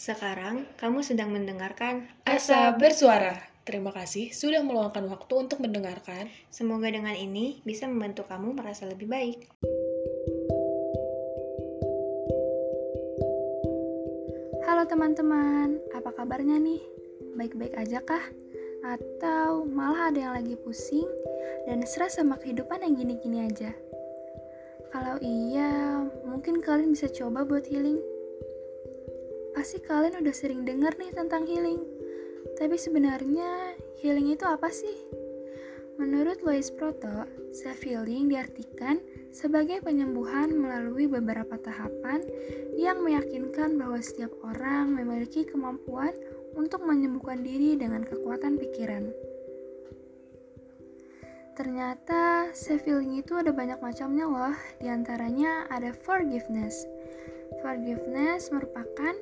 Sekarang kamu sedang mendengarkan Asa Bersuara. Terima kasih sudah meluangkan waktu untuk mendengarkan. Semoga dengan ini bisa membantu kamu merasa lebih baik. Halo teman-teman, apa kabarnya nih? Baik-baik aja kah? Atau malah ada yang lagi pusing dan stres sama kehidupan yang gini-gini aja? Kalau iya, mungkin kalian bisa coba buat healing. Pasti kalian udah sering denger nih tentang healing. Tapi sebenarnya healing itu apa sih? Menurut Lois Proto, self-healing diartikan sebagai penyembuhan melalui beberapa tahapan yang meyakinkan bahwa setiap orang memiliki kemampuan untuk menyembuhkan diri dengan kekuatan pikiran. Ternyata self-healing itu ada banyak macamnya loh, di antaranya ada forgiveness. Forgiveness merupakan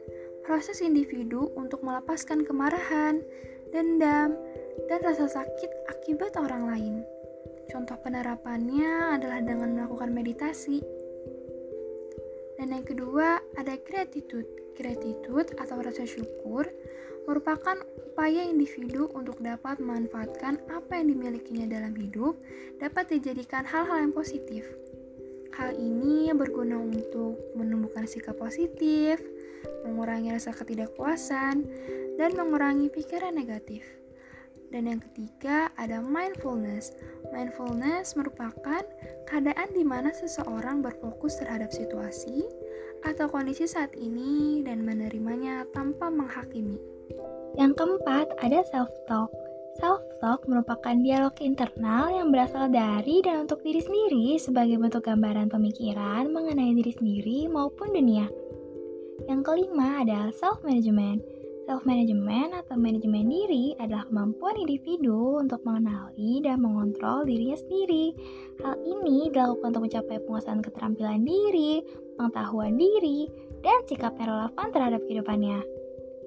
proses individu untuk melepaskan kemarahan, dendam, dan rasa sakit akibat orang lain. Contoh penerapannya adalah dengan melakukan meditasi. Dan yang kedua, ada gratitude. Gratitude atau rasa syukur merupakan upaya individu untuk dapat memanfaatkan apa yang dimilikinya dalam hidup dapat dijadikan hal-hal yang positif. Hal ini berguna untuk menumbuhkan sikap positif, mengurangi rasa ketidakpuasan, dan mengurangi pikiran negatif. Dan yang ketiga ada mindfulness. Mindfulness merupakan keadaan di mana seseorang berfokus terhadap situasi atau kondisi saat ini dan menerimanya tanpa menghakimi. Yang keempat ada self-talk. Self-talk merupakan dialog internal yang berasal dari dan untuk diri sendiri sebagai bentuk gambaran pemikiran mengenai diri sendiri maupun dunia. Yang kelima adalah self-management. Self-management atau manajemen diri adalah kemampuan individu untuk mengenali dan mengontrol dirinya sendiri. Hal ini dilakukan untuk mencapai penguasaan keterampilan diri, pengetahuan diri, dan sikap yang relevan terhadap kehidupannya.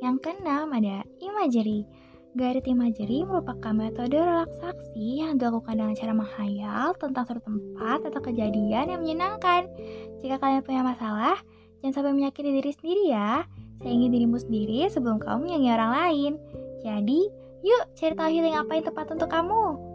Yang keenam ada imagery. Guided imagery merupakan metode relaksasi yang dilakukan dengan cara menghayal tentang suatu tempat atau kejadian yang menyenangkan. Jika kalian punya masalah, jangan sampai menyakiti diri sendiri ya. Sayangi dirimu sendiri sebelum kamu menyayangi orang lain. Jadi, yuk cari tahu healing apa yang tepat untuk kamu.